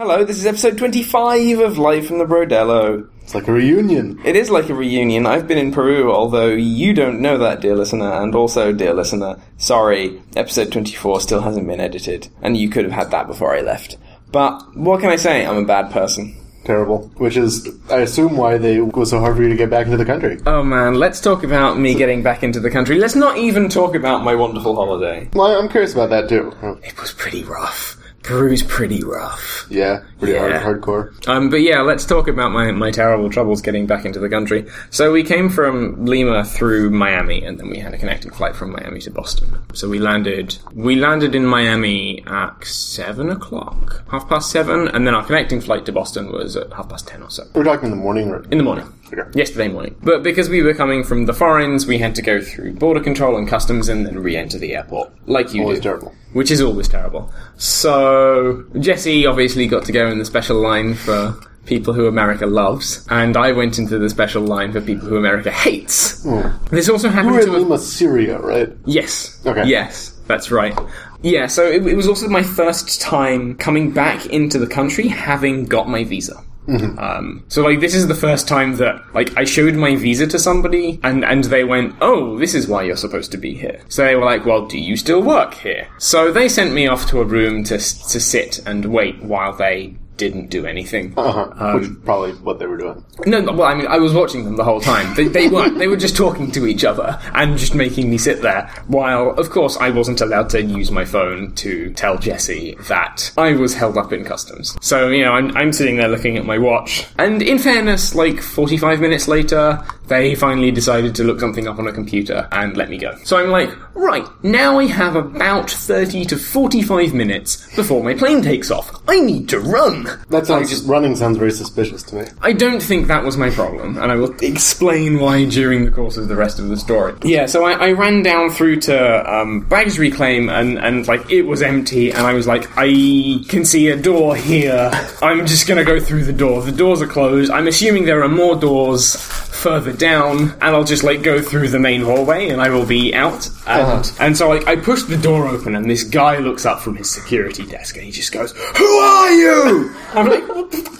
Hello, this is episode 25 of Live from the Brodello. It's like a reunion. It is like a reunion. I've been in Peru, although you don't know that, dear listener, and also, dear listener, sorry, episode 24 still hasn't been edited, and you could have had that before I left. But, what can I say? I'm a bad person. Terrible. Which is, I assume, why they it was so hard for you to get back into the country. Oh man, let's talk about me getting back into the country. Let's not even talk about my wonderful holiday. Well, I'm curious about that too. It was pretty rough. Peru's pretty rough. Yeah, pretty Yeah. hard, hardcore. Um, but yeah, let's talk about my, my terrible troubles getting back into the country. So we came from Lima through Miami, and then we had a connecting flight from Miami to Boston. So we landed we landed in Miami at seven o'clock, half past seven, and then our connecting flight to Boston was at half past ten or so We're talking in the morning, right? in the morning. Okay. Yesterday morning. But because we were coming from the foreigns, we had to go through border control and customs and then re-enter the airport, like you Always do. terrible. Which is always terrible. So Jessi obviously got to go in the special line for people who America loves, and I went into the special line for people who America hates. Hmm. This also You happened were to in a- Lima, Syria, right? Yes. Okay. Yes, that's right. Yeah, so it, it was also my first time coming back into the country having got my visa. Um, so like this is the first time that like I showed my visa to somebody and and they went, "Oh, this is why you're supposed to be here." So they were like, "Well, do you still work here?" So they sent me off to a room to to sit and wait while they didn't do anything. Uh-huh. Which is probably what they were doing. No, no, well, I mean, I was watching them the whole time. They, they weren't. They were just talking to each other and just making me sit there. While, of course, I wasn't allowed to use my phone to tell Jessi that I was held up in customs. So, you know, I'm, I'm sitting there looking at my watch. And in fairness, like 45 minutes later, they finally decided to look something up on a computer and let me go. So I'm like, right, now I have about 30 to 45 minutes before my plane takes off. I need to run. That sounds running sounds very suspicious to me. I don't think that was my problem, and I will explain why during the course of the rest of the story. Yeah, so I, I ran down through to um, baggage reclaim, and, and like it was empty, and I was like, I can see a door here. I'm just gonna go through the door. The doors are closed. I'm assuming there are more doors further down, and I'll just like go through the main hallway, and I will be out. And, uh-huh. and so like I push the door open, and this guy looks up from his security desk, and he just goes, "Who are you?" I'm like,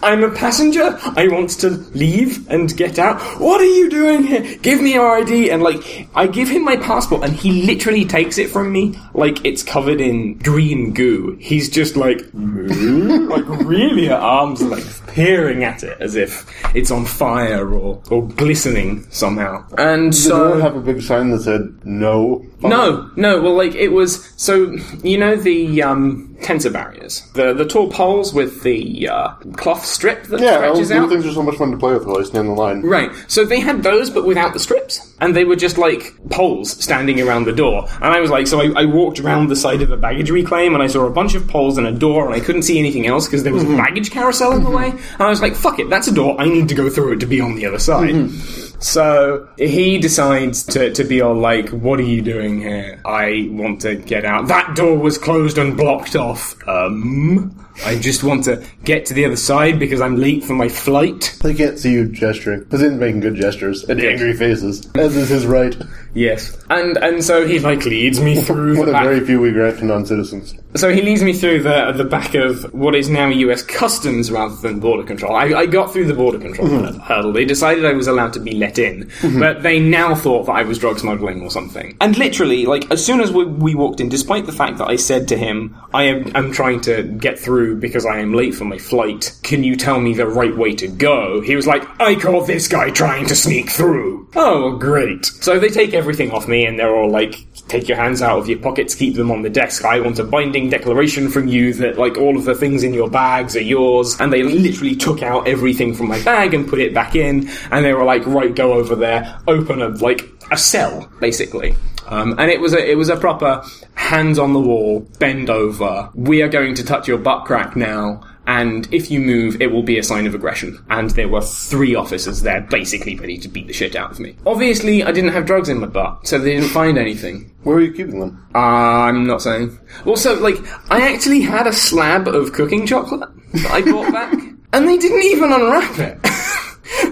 I'm a passenger. I want to leave and get out. What are you doing here? Give me your ID. And like, I give him my passport and he literally takes it from me like it's covered in green goo. He's just like, like really at arm's length, peering at it as if it's on fire or, or glistening somehow. And Did so. you have a big sign that said no? No, no. Well, like it was. So you know the um, tensor barriers, the the tall poles with the uh, cloth strip that Yeah, stretches out. things are so much fun to play with while I stand in the line. Right. So they had those, but without the strips, and they were just like poles standing around the door. And I was like, so I, I walked around the side of a baggage reclaim, and I saw a bunch of poles and a door, and I couldn't see anything else because there was a mm-hmm. baggage carousel in the way. Mm-hmm. And I was like, fuck it, that's a door. I need to go through it to be on the other side. Mm-hmm. So he decides to, to be all like, What are you doing here? I want to get out. That door was closed and blocked off. Um, I just want to get to the other side because I'm late for my flight. They can't see you gesturing. Because he's making good gestures and angry faces, as is his right. Yes. And and so he like leads me through One the of back. very few we grant to non-citizens. So he leads me through the the back of what is now U.S. Customs rather than border control. I, I got through the border control mm-hmm. hurdle. They decided I was allowed to be let in, mm-hmm. but they now thought that I was drug smuggling or something. And literally, like as soon as we, we walked in, despite the fact that I said to him, "I am I'm trying to get through because I am late for my flight. Can you tell me the right way to go?" He was like, "I caught this guy trying to sneak through." Oh, great! So they take everything off me, and they're all like, take your hands out of your pockets, keep them on the desk. I want a binding declaration from you that, like, all of the things in your bags are yours. And they literally took out everything from my bag and put it back in. And they were like, right, go over there, open a, like, a cell, basically. Um, and it was a it was a proper hands on the wall, bend over. We are going to touch your butt crack now, and if you move, it will be a sign of aggression. And there were three officers there, basically ready to beat the shit out of me. Obviously, I didn't have drugs in my butt, so they didn't find anything. Where are you keeping them? Uh, I'm not saying. Also, like, I actually had a slab of cooking chocolate that I brought back, and they didn't even unwrap it.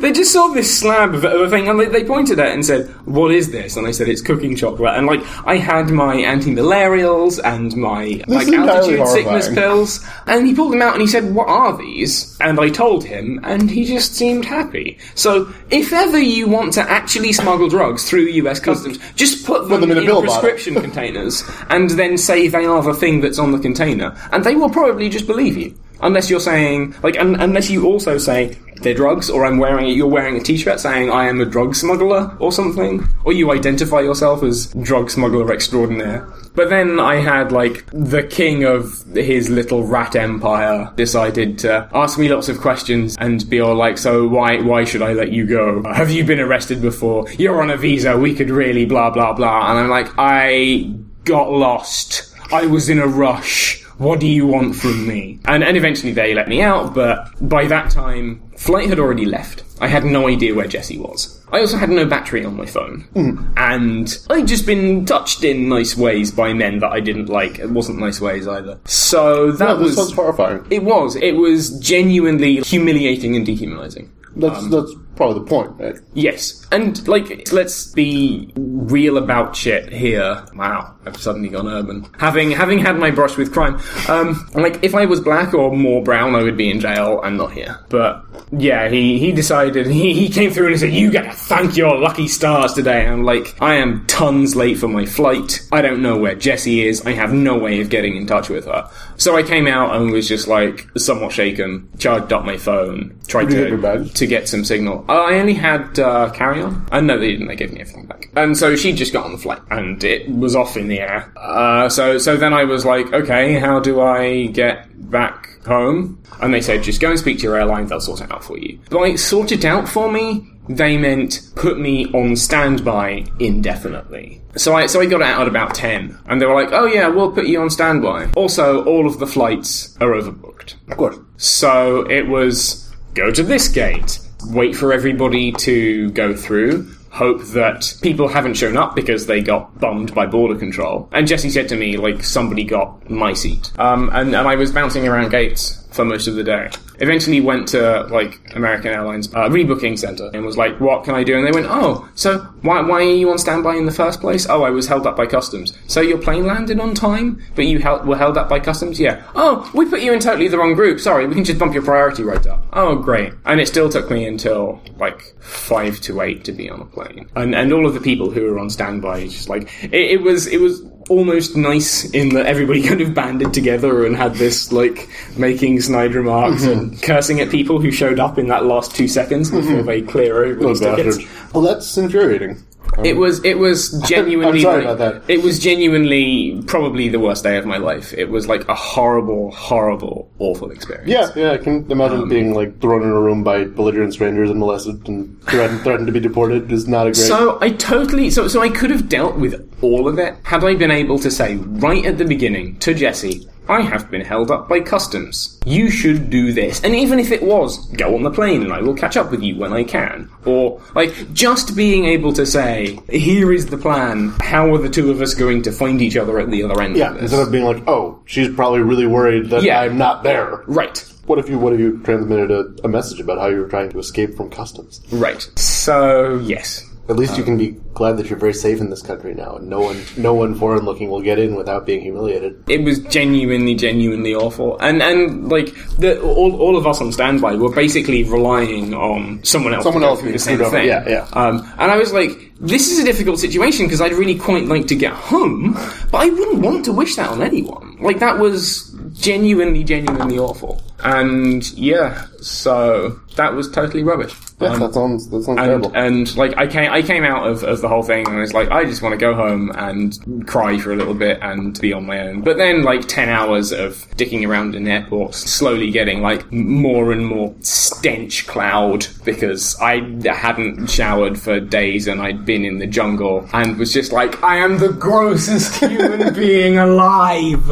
they just saw this slab of, a thing and they, they pointed at it and said, "What is this?" And I said, "It's cooking chocolate." And like I had my anti-malarials and my like is entirely altitude sickness pills, and he pulled them out and he said, "What are these?" And I told him, and he just seemed happy. So if ever you want to actually smuggle drugs through U.S. customs, just put them, them in a pill prescription containers and then say they are the thing that's on the container, and they will probably just believe you. Unless you're saying, like, un- unless you also say they're drugs, or I'm wearing, it, you're wearing a T-shirt saying I am a drug smuggler or something, or you identify yourself as drug smuggler extraordinaire. But then I had like the king of his little rat empire decided to ask me lots of questions and be all like, "So why why should I let you go? Have you been arrested before? You're on a visa. We could really blah blah blah." And I'm like, "I got lost. I was in a rush." What do you want from me? And, and eventually they let me out, but by that time, flight had already left. I had no idea where Jesse was. I also had no battery on my phone. Mm. And I'd just been touched in nice ways by men that I didn't like. It wasn't nice ways either. So that No, this was. sounds horrifying. It was. It was genuinely humiliating and dehumanizing. That's um, that's probably the point, right? Yes. And, like, let's be real about shit here. Wow, I've suddenly gone urban. Having having had my brush with crime, um, like, if I was black or more brown, I would be in jail and not here. But, yeah, he, he decided, he, he came through and he said, you gotta thank your lucky stars today. And I'm like, I am tons late for my flight. I don't know where Jessi is. I have no way of getting in touch with her. So I came out and was just, like, somewhat shaken, charged up my phone, tried to, get your bag? to get some signal. I only had uh, carry on. Uh, no, they didn't. They gave me everything back. And so she just got on the flight, and it was off in the air. Uh, so so then I was like, okay, how do I get back home? And they said, just go and speak to your airline. They'll sort it out for you. By sort it out for me, they meant put me on standby indefinitely. So I so I got out at about ten, and they were like, "Oh yeah, we'll put you on standby." Also, all of the flights are overbooked. Of course. So it was go to this gate, wait for everybody to go through, hope that people haven't shown up because they got bummed by border control. And Jessi said to me, like, somebody got my seat. Um, and, and I was bouncing around gates for most of the day. Eventually went to, like, American Airlines uh, rebooking center and was like, what can I do? And they went, oh, so why, why are you on standby in the first place? Oh, I was held up by customs. So your plane landed on time, but you were held up by customs? Yeah. Oh, we put you in totally the wrong group. Sorry, we can just bump your priority right up. Oh, great. And it still took me until, like, five to eight to be on a plane. And, and all of the people who were on standby, just like, it, it was, it was almost nice in that everybody kind of banded together and had this, like, making snide remarks and mm-hmm. cursing at people who showed up in that last two seconds before mm-hmm. they clear over Those tickets. Well, that's infuriating. It was it was genuinely I'm sorry about that. It was genuinely probably the worst day of my life. It was like a horrible, horrible, awful experience. Yeah, yeah, I can imagine Um, being like thrown in a room by belligerent strangers and molested and threatened, threatened to be deported is not a great. So I totally so so I could have dealt with all of it had I been able to say right at the beginning to Jessi, I have been held up by customs. You should do this. And even if it was, go on the plane and I will catch up with you when I can. Or like just being able to say, here is the plan. How are the two of us going to find each other at the other end yeah, of this? instead of being like, oh, she's probably really worried that Yeah. I'm not there. Right. What if you what if you transmitted a, a message about how you were trying to escape from customs? Right. So yes. At least you can be glad that you're very safe in this country now, and no one no one foreign looking will get in without being humiliated. It was genuinely, genuinely awful, and and like the, all, all of us on standby were basically relying on someone else. Someone else the same thing. Yeah, yeah. Um, and I was like, this is a difficult situation because I'd really quite like to get home, but I wouldn't want to wish that on anyone. Like that was genuinely, genuinely awful, and yeah, so that was totally rubbish. Yeah, Um, that sounds that sounds and, terrible. and like I came, I came out of, of the whole thing and I was like, I just want to go home and cry for a little bit and be on my own. But then like ten hours of dicking around in airports, slowly getting like more and more stench cloud because I hadn't showered for days and I'd been in the jungle and was just like, I am the grossest human being alive.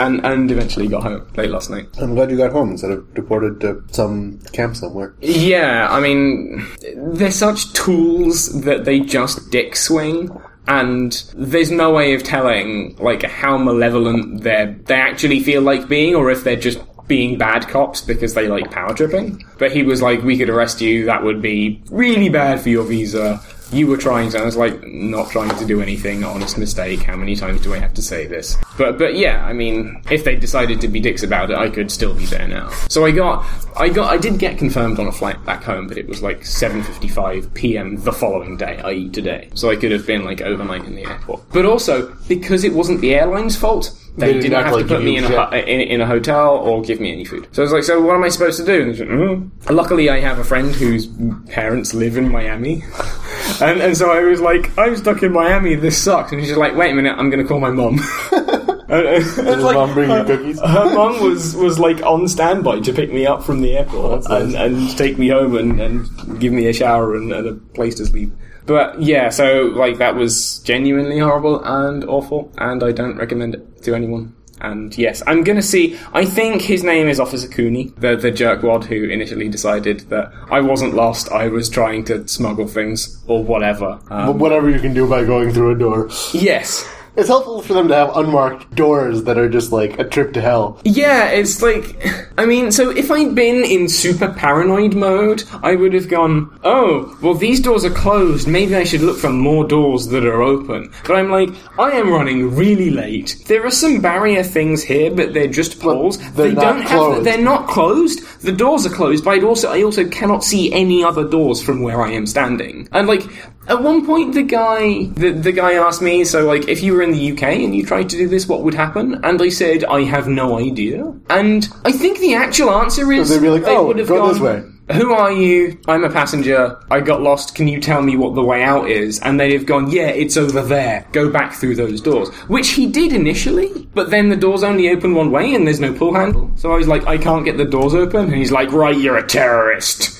And and eventually got home late last night. I'm glad you got home instead of deported to some camp somewhere. Yeah, I mean, they're such tools that they just dick swing, and there's no way of telling like how malevolent they they actually feel like being, or if they're just being bad cops because they like power tripping. But he was like, we could arrest you. That would be really bad for your visa. You were trying to. I was like, not trying to do anything. Honest mistake. How many times do I have to say this? But but yeah, I mean, if they decided to be dicks about it, I could still be there now. So I got, I got, I did get confirmed on a flight back home, but it was like 7:55 p.m. the following day, i.e., today. So I could have been like overnight in the airport. But also because it wasn't the airline's fault. They, They didn't, didn't have to put me in a, in, in a hotel or give me any food. So I was like, so what am I supposed to do? And they said, mm. Luckily, I have a friend whose parents live in Miami. And, and so I was like, I'm stuck in Miami, this sucks. And she's like, wait a minute, I'm going to call my mum. And- and it's Did his like, mom bring you her- cookies? Her mum was, was like on standby to pick me up from the airport oh, that's and, nice. and take me home and, and give me a shower and, and a place to sleep. But yeah, so like that was genuinely horrible and awful, and I don't recommend it to anyone. And yes, I'm gonna see. I think his name is Officer Cooney, the the jerkwad who initially decided that I wasn't lost. I was trying to smuggle things or whatever. Um, Whatever you can do by going through a door. yes, It's helpful for them to have unmarked doors that are just like a trip to hell. Yeah, it's like, I mean, so if I'd been in super paranoid mode, I would have gone, oh, well, these doors are closed. Maybe I should look for more doors that are open. But I'm like, I am running really late. There are some barrier things here, but they're just poles. they're they don't have. They're not closed. The doors are closed, but I'd also, I also cannot see any other doors from where I am standing. And like, at one point, the guy, the, the guy asked me, so like, if you were in the UK and you tried to do this, what would happen? And I said, I have no idea. And I think the actual answer is they'd be like, they "Oh, would have go gone, this way." Who are you? I'm a passenger. I got lost. Can you tell me what the way out is? And they'd have gone, yeah, it's over there. Go back through those doors. Which he did initially, but then the doors only open one way and there's no pull handle. So I was like, I can't get the doors open. And he's like, right, you're a terrorist.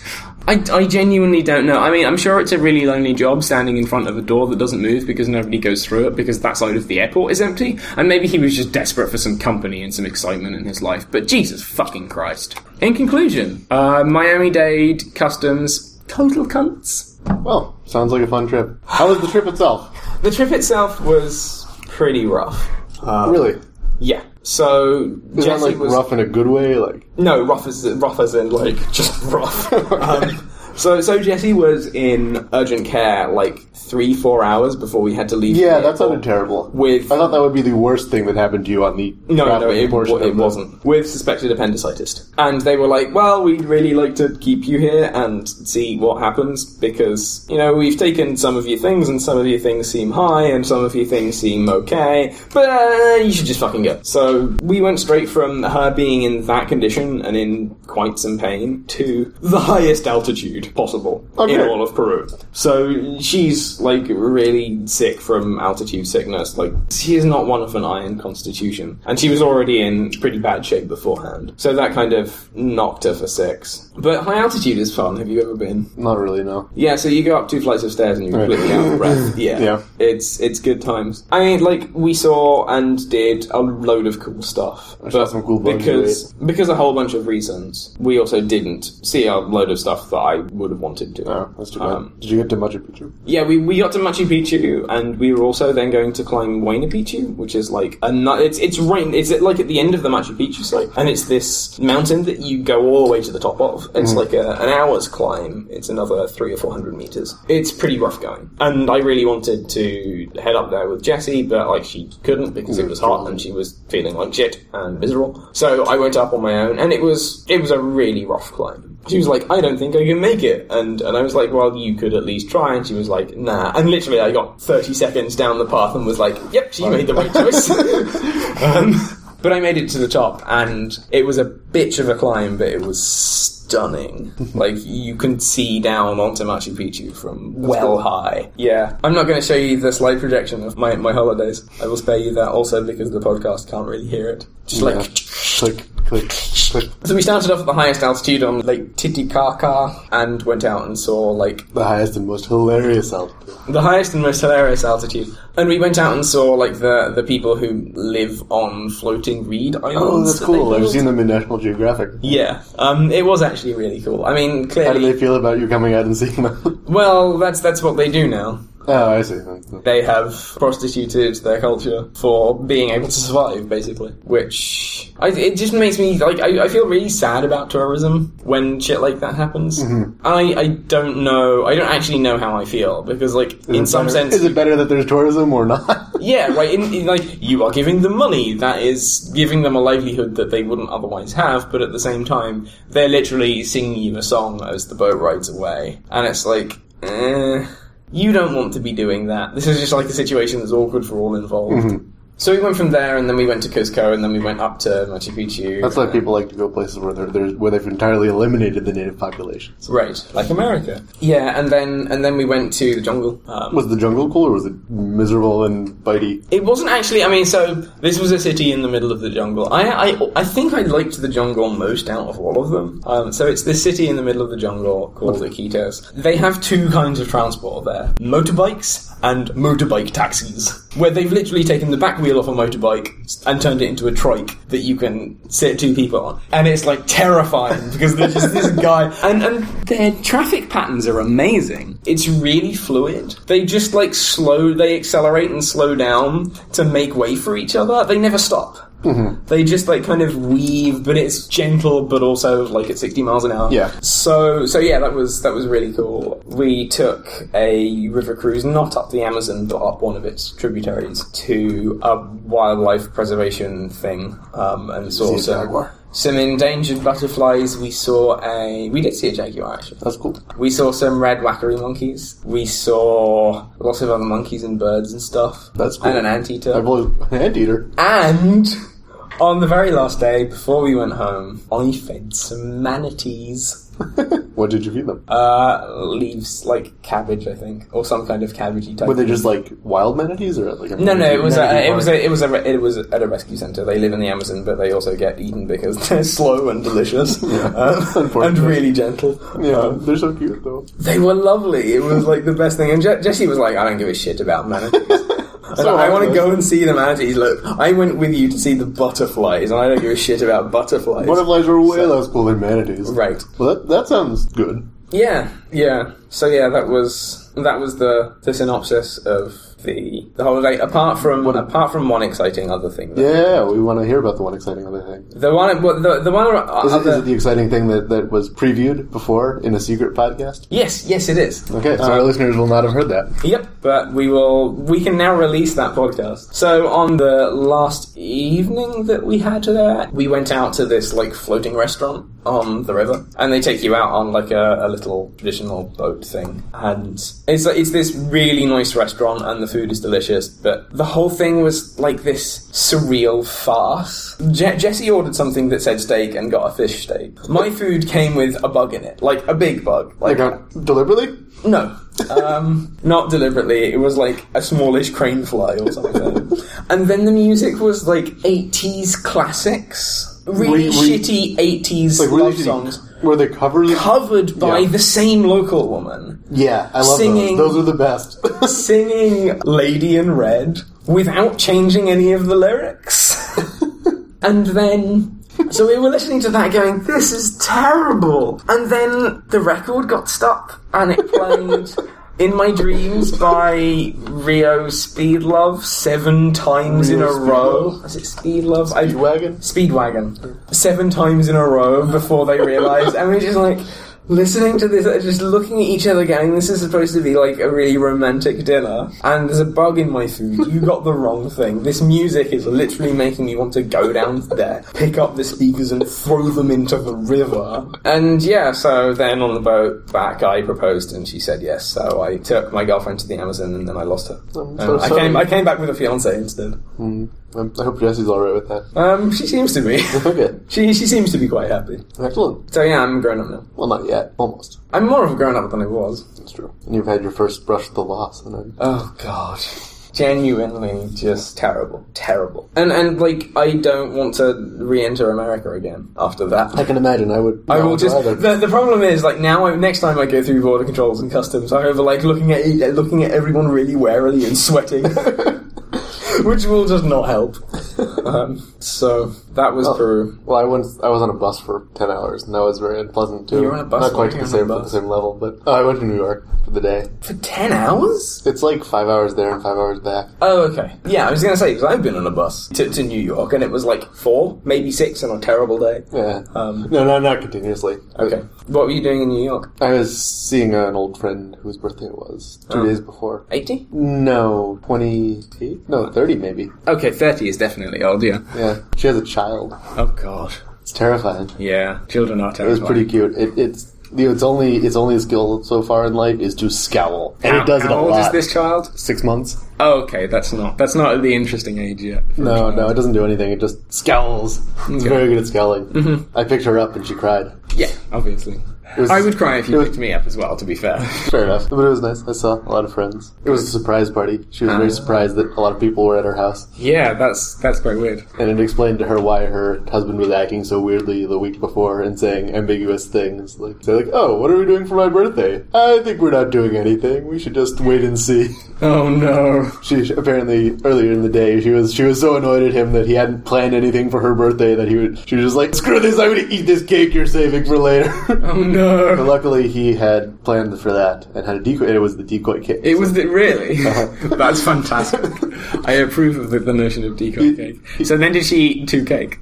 I, I genuinely don't know. I mean, I'm sure it's a really lonely job standing in front of a door that doesn't move because nobody goes through it because that side of the airport is empty. And maybe he was just desperate for some company and some excitement in his life. But Jesus fucking Christ. In conclusion, uh, Miami Dade Customs, total cunts. Well, sounds like a fun trip. How was the trip itself? The trip itself was pretty rough. really? Yeah. So Is that like rough in a good way? Like No, rough as rough as in like just rough. um, so so Jessi was in urgent care like three four hours before we had to leave. Yeah, that sounded terrible. With I thought that would be the worst thing that happened to you on the no, no, it, portion it wasn't. With suspected appendicitis, and they were like, "Well, we'd really like to keep you here and see what happens because you know we've taken some of your things, and some of your things seem high, and some of your things seem okay, but uh, you should just fucking go." So we went straight from her being in that condition and in quite some pain to the highest altitude possible oh, in all of Peru. So she's like really sick from altitude sickness. Like she is not one of an iron constitution, and she was already in pretty bad shape beforehand. So that kind of knocked her for six. But high altitude is fun. Have you ever been? Not really, no. Yeah, so you go up two flights of stairs and you're Right. completely out of breath. Yeah. Yeah. It's it's good times. I mean, like we saw and did a load of cool stuff. I saw some cool because because a whole bunch of reasons. We also didn't see a load of stuff that I would have wanted to. Oh, that's too bad. Um, Did you get to Machu Picchu? yeah, we, we got to Machu Picchu, and we were also then going to climb Huayna Picchu, which is like a it's it's right it's at, like at the end of the Machu Picchu site, and it's this mountain that you go all the way to the top of. It's like a, an hour's climb. It's another three or four hundred meters. It's pretty rough going, and I really wanted to head up there with Jessi, but like she couldn't because it was hot and she was feeling like shit and miserable. So I went up on my own, and it was it was a really rough climb. She was like, I don't think I can make it. And and I was like, well, you could at least try. And she was like, nah. And literally, I got 30 seconds down the path and was like, yep, she made the right choice. um, but I made it to the top, and it was a bitch of a climb, but it was stunning. like, you can see down onto Machu Picchu from well high. Yeah. I'm not going to show you the slide projection of my, my holidays. I will spare you that also because the podcast can't really hear it. Just like. Click, click, So we started off at the highest altitude on Lake Titicaca and went out and saw like The highest and most hilarious altitude. the highest and most hilarious altitude. And we went out and saw like the the people who live on floating reed islands. Oh, that's that cool. I've seen them in National Geographic. Yeah, um, it was actually really cool. I mean, clearly, How do they feel about you coming out and seeing them? well, that's that's what they do now. Oh, I see. They have prostituted their culture for being able to survive, basically. Which I, it just makes me like I, I feel really sad about tourism when shit like that happens. I I don't know. I don't actually know how I feel because like in Is it some better- sense, is it better that there's tourism or not? yeah, right. In, in, like you are giving them money, that is giving them a livelihood that they wouldn't otherwise have. But at the same time, they're literally singing you a song as the boat rides away, and it's like, eh, you don't want to be doing that. This is just like a situation that's awkward for all involved. Mm-hmm. So we went from there, and then we went to Cusco, and then we went up to Machu Picchu. That's why people like to go places where they're, they're where they've entirely eliminated the native populations. right, like America. Yeah, and then and then we went to the jungle. Um, Was the jungle cool or was it miserable and bitey? It wasn't actually. I mean, so this was a city in the middle of the jungle. I I, I think I liked the jungle most out of all of them. Um, so it's this city in the middle of the jungle called Iquitos. They have two kinds of transport there: motorbikes and motorbike taxis, where they've literally taken the back wheel off a motorbike and turned it into a trike that you can sit two people on, and it's like terrifying because there's just this guy, and and their traffic patterns are amazing. It's really fluid. They just like slow, they accelerate and slow down to make way for each other. They never stop. They just like kind of weave, but it's gentle, but also like at sixty miles an hour. Yeah. So so yeah, that was that was really cool. We took a river cruise, not up the Amazon, but up one of its tributaries to a wildlife preservation thing, um, and saw a some jaguar. Some endangered butterflies. We saw a we did see a jaguar actually. That's cool. We saw some red uakari monkeys. We saw lots of other monkeys and birds and stuff. That's cool. And an anteater. I've always anteater. And on the very last day, before we went home, I fed some manatees. what did you feed them? Uh, leaves like cabbage, I think, or some kind of cabbagey type. Were they just like wild manatees or like a no, no, it was a, it was a, it was a, it was at a rescue center. They live in the Amazon, but they also get eaten because they're slow and delicious, um, and really gentle. yeah, Um, they're so cute though. They were lovely. It was like the best thing. And Je- Jessi was like, I don't give a shit about manatees. So I want to go and see the manatees. Look, I went with you to see the butterflies, and I don't give a shit about butterflies. Butterflies are way less cool than manatees. Right. Well, that, that sounds good. Yeah, yeah. So yeah, that was that was the the synopsis of the the holiday. Apart from apart from one exciting other thing. though. Yeah, we want to hear about the one exciting other thing. The one, the the one. Is it, is other- it the exciting thing that, that was previewed before in a secret podcast? yes, yes, it is. Okay, so Uh, our listeners will not have heard that. Yep, but we will. We can now release that podcast. So on the last evening that we had there, we went out to this like floating restaurant on the river, and they take you out on like a, a little traditional boat thing, and it's it's this really nice restaurant, and the food is delicious. But the whole thing was like this surreal farce. Je- Jessi ordered something that said steak and got a fish steak. My food came with a bug in it, like a big bug, like deliberately? no. Um, not deliberately. It was like a smallish crane fly or something. and then the music was like 80s classics. Really Re- re- shitty 80s Like love really shitty- songs. Were they covers? Covered by Yeah. the same local woman. yeah, I love Singing- those. Those are the best. Singing Lady in Red without changing any of the lyrics. and then. So we were listening to that going, this is terrible. And then the record got stopped and it played In My Dreams by REO Speed Love seven times in a Rio row. Is it Speed Love? I- Speedwagon seven times in a row before they realised, and we're just like listening to this, uh, just looking at each other, going, "This is supposed to be like a really romantic dinner, and there's a bug in my food. You got the wrong thing. This music is literally making me want to go down there, pick up the speakers, and throw them into the river." And yeah, so then on the boat back, I proposed, and she said yes. So I took my girlfriend to the Amazon, and then I lost her. I'm so I came, I came back with a fiance instead. Mm, I hope Jessi's alright with that. Um, she seems to be. Okay, She she seems to be quite happy. excellent. So yeah, I'm grown up now. Well, not yet. Almost. I'm more of a grown up than I was. That's true. And you've had your first brush with the loss, and I'm Oh god. Genuinely just terrible. Terrible. And and like I don't want to re enter America again after that. I can imagine I would. I not will just. either. The, the problem is, like now, I, next time I go through border controls and customs, I'm over like looking at looking at everyone really warily and sweating, which will just not help. um, so that was Peru. Well, I went. I was on a bus for ten hours, and that was very unpleasant too. You were on a bus? Not quite to the same, the same level, but oh, I went to New York for the day. For 10 hours? It's like five hours there and five hours back. Oh, okay. Yeah, I was going to say, because I've been on a bus to, to New York, and it was like four, maybe six on a terrible day. Yeah. Um, no, no, not continuously. Okay. What were you doing in New York? I was seeing an old friend whose birthday it was two Oh. days before. 80? No, twenty-eight? No, thirty maybe. Okay, 30 is definitely old, yeah. Yeah, she has a child. Oh, God. It's terrifying. Yeah, children are It terrible. was pretty cute. It, it's you know, its only its only skill so far in life is to scowl, and How, it does it a lot. how old is this child? Six months. Oh, okay, that's not that's not the interesting age yet. No, no, it doesn't do anything. It just scowls. It's Okay. very good at scowling. Mm-hmm. I picked her up and she cried. Yeah, obviously. Was- I would cry if you was- picked me up as well. To be fair. Fair enough, but it was nice. I saw a lot of friends. It was a surprise party. She was Ah. very surprised that a lot of people were at her house, yeah, that's that's quite weird. and it explained to her why her husband was acting so weirdly the week before and saying ambiguous things, like say like, "Oh, what are we doing for my birthday? I think we're not doing anything. We should just wait and see." Oh no. She apparently earlier in the day she was she was so annoyed at him that he hadn't planned anything for her birthday that he would she was just like screw this I'm gonna eat this cake you're saving for later. Oh but no. luckily he had planned for that and had a decoy. It was the decoy cake. It was the, really. Uh-huh. That's fantastic. I approve of the, the notion of decoy cake. So then, did she eat two cake?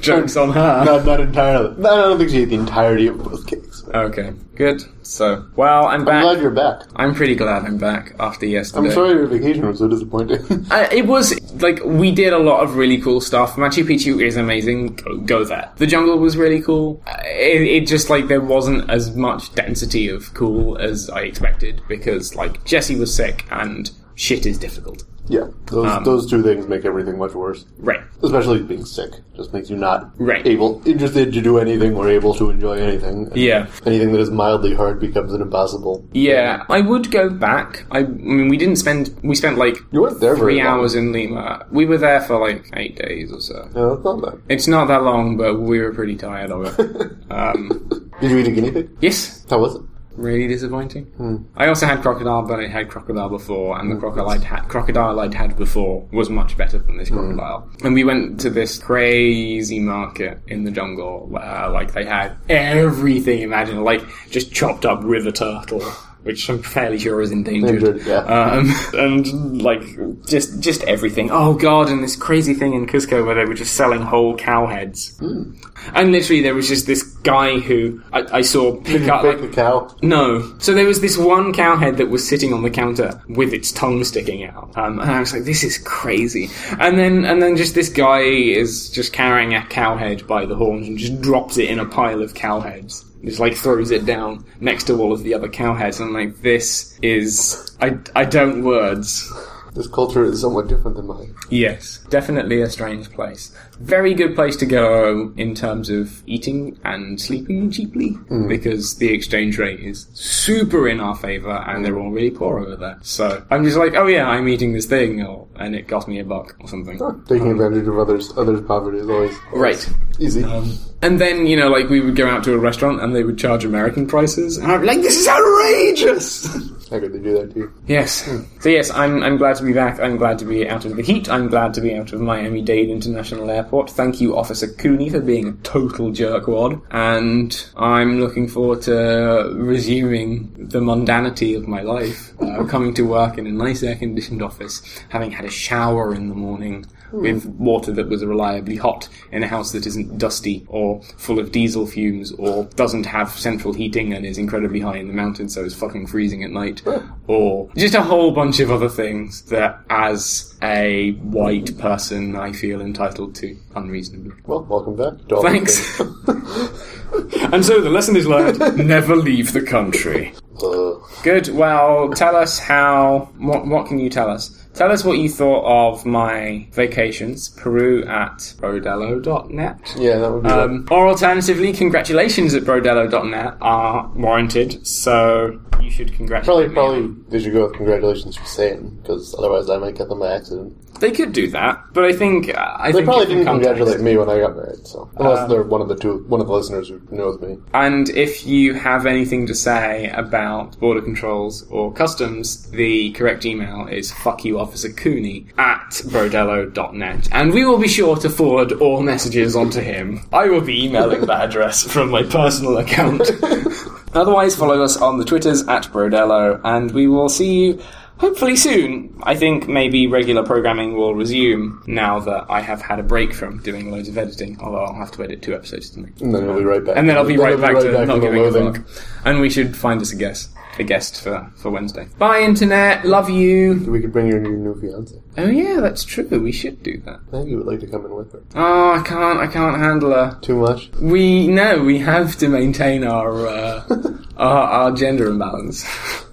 Jokes on her. not not entirely. I don't think she ate the entirety of both cakes. Okay, good. So, well, I'm back. I'm glad you're back. I'm pretty glad I'm back after yesterday. I'm sorry your vacation was so disappointing. Uh, it was like we did a lot of really cool stuff. Machu Picchu is amazing. Go, go there. The jungle was really cool. Uh, It, it just like there wasn't as much density of cool as I expected because like Jessi was sick and shit is difficult. Yeah, those Um, those two things make everything much worse. Right. Especially being sick just makes you not Right. able interested to do anything or able to enjoy anything. Yeah. Anything that is mildly hard becomes an impossible. Yeah, I would go back. I, I mean, we didn't spend. We spent like You weren't there very three long. hours in Lima. We were there for like eight days or so. No, that's not bad. It's not that long, but we were pretty tired of it. um, Did you eat a guinea pig? yes, How was it? Really disappointing. Hmm. I also had crocodile, but I had crocodile before, and the hmm. crocodile I'd had, crocodile I'd had before was much better than this hmm. crocodile. And we went to this crazy market in the jungle where, like, they had everything imaginable, like just chopped up river turtle. Which I'm fairly sure is endangered. Endangered, yeah. Um, and like just just everything. Oh god! And this crazy thing in Cusco where they were just selling whole cow heads. And literally, there was just this guy who I, I saw pick up bake like a cow? no. So there was this one cow head that was sitting on the counter with its tongue sticking out, um, and I was like, "This is crazy." And then, and then, just this guy is just carrying a cow head by the horns and just drops it in a pile of cow heads. Just like throws it down next to all of the other cow heads. And I'm like, "This is I I don't words." This culture is somewhat different than mine. Yes, definitely a strange place. Very good place to go in terms of eating and sleeping cheaply mm. because the exchange rate is super in our favor and they're all really poor over there. So I'm just like, oh yeah, I'm eating this thing, or, and it cost me a buck or something. Ah, taking um, advantage of others others' poverty is always Right. easy. Um, and then, you know, like we would go out to a restaurant and they would charge American prices, and I'd be like, this is outrageous! How could they do that to you? Yes. So yes, I'm I'm glad to be back. I'm glad to be out of the heat. I'm glad to be out of Miami Dade International Airport. Thank you, Officer Cooney, for being a total jerkwad. And I'm looking forward to resuming the mundanity of my life. Uh, coming to work in a nice air-conditioned office, having had a shower in the morning with water that was reliably hot in a house that isn't dusty or full of diesel fumes or doesn't have central heating and is incredibly high in the mountains so it's fucking freezing at night or just a whole bunch of other things that as a white person I feel entitled to unreasonably. Well, welcome back. Thanks. and so the lesson is learned, never leave the country. Uh, Good. Well, tell us how. What, what can you tell us? Tell us what you thought of my vacations, Peru at brodello.net. yeah, that would be Um, or alternatively, congratulations at brodello.net are warranted, so you should congratulate Probably, me. probably they should go with congratulations for saying because otherwise I might get them by accident. They could do that, but I think uh, I They think probably didn't congratulate me when I got married, so unless Um, they're one of the two, one of the listeners who knows me. And if you have anything to say about border controls or customs, the correct email is fuckyouofficer Officer Cooney at brodello.net. And we will be sure to forward all messages onto him. I will be emailing that address from my personal account. Otherwise, follow us on the Twitters at Brodello, and we will see you hopefully soon. I think maybe regular programming will resume now that I have had a break from doing loads of editing, although I'll have to edit two episodes tonight. And then we'll be right back. And then I'll be right back to not the giving a fuck. And we should find us a guest. A guest for, for Wednesday. Bye, Internet. Love you. We could bring your new, new fiance. Oh, yeah, that's true. We should do that. Think you would like to come in with her. Oh, I can't. I can't handle her. Too much? We no, we have to maintain our uh, our, our gender imbalance.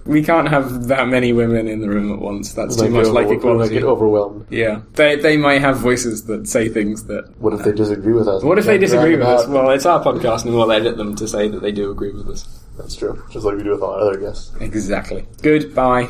We can't have that many women in the room at once. That's too much like over- might equality. get overwhelmed. Yeah, they they might have voices that say things that. What if they disagree with us? What if they disagree with us? Well, it's our podcast, and we'll edit them to say that they do agree with us. That's true. Just like we do with all our other guests. Exactly. Goodbye.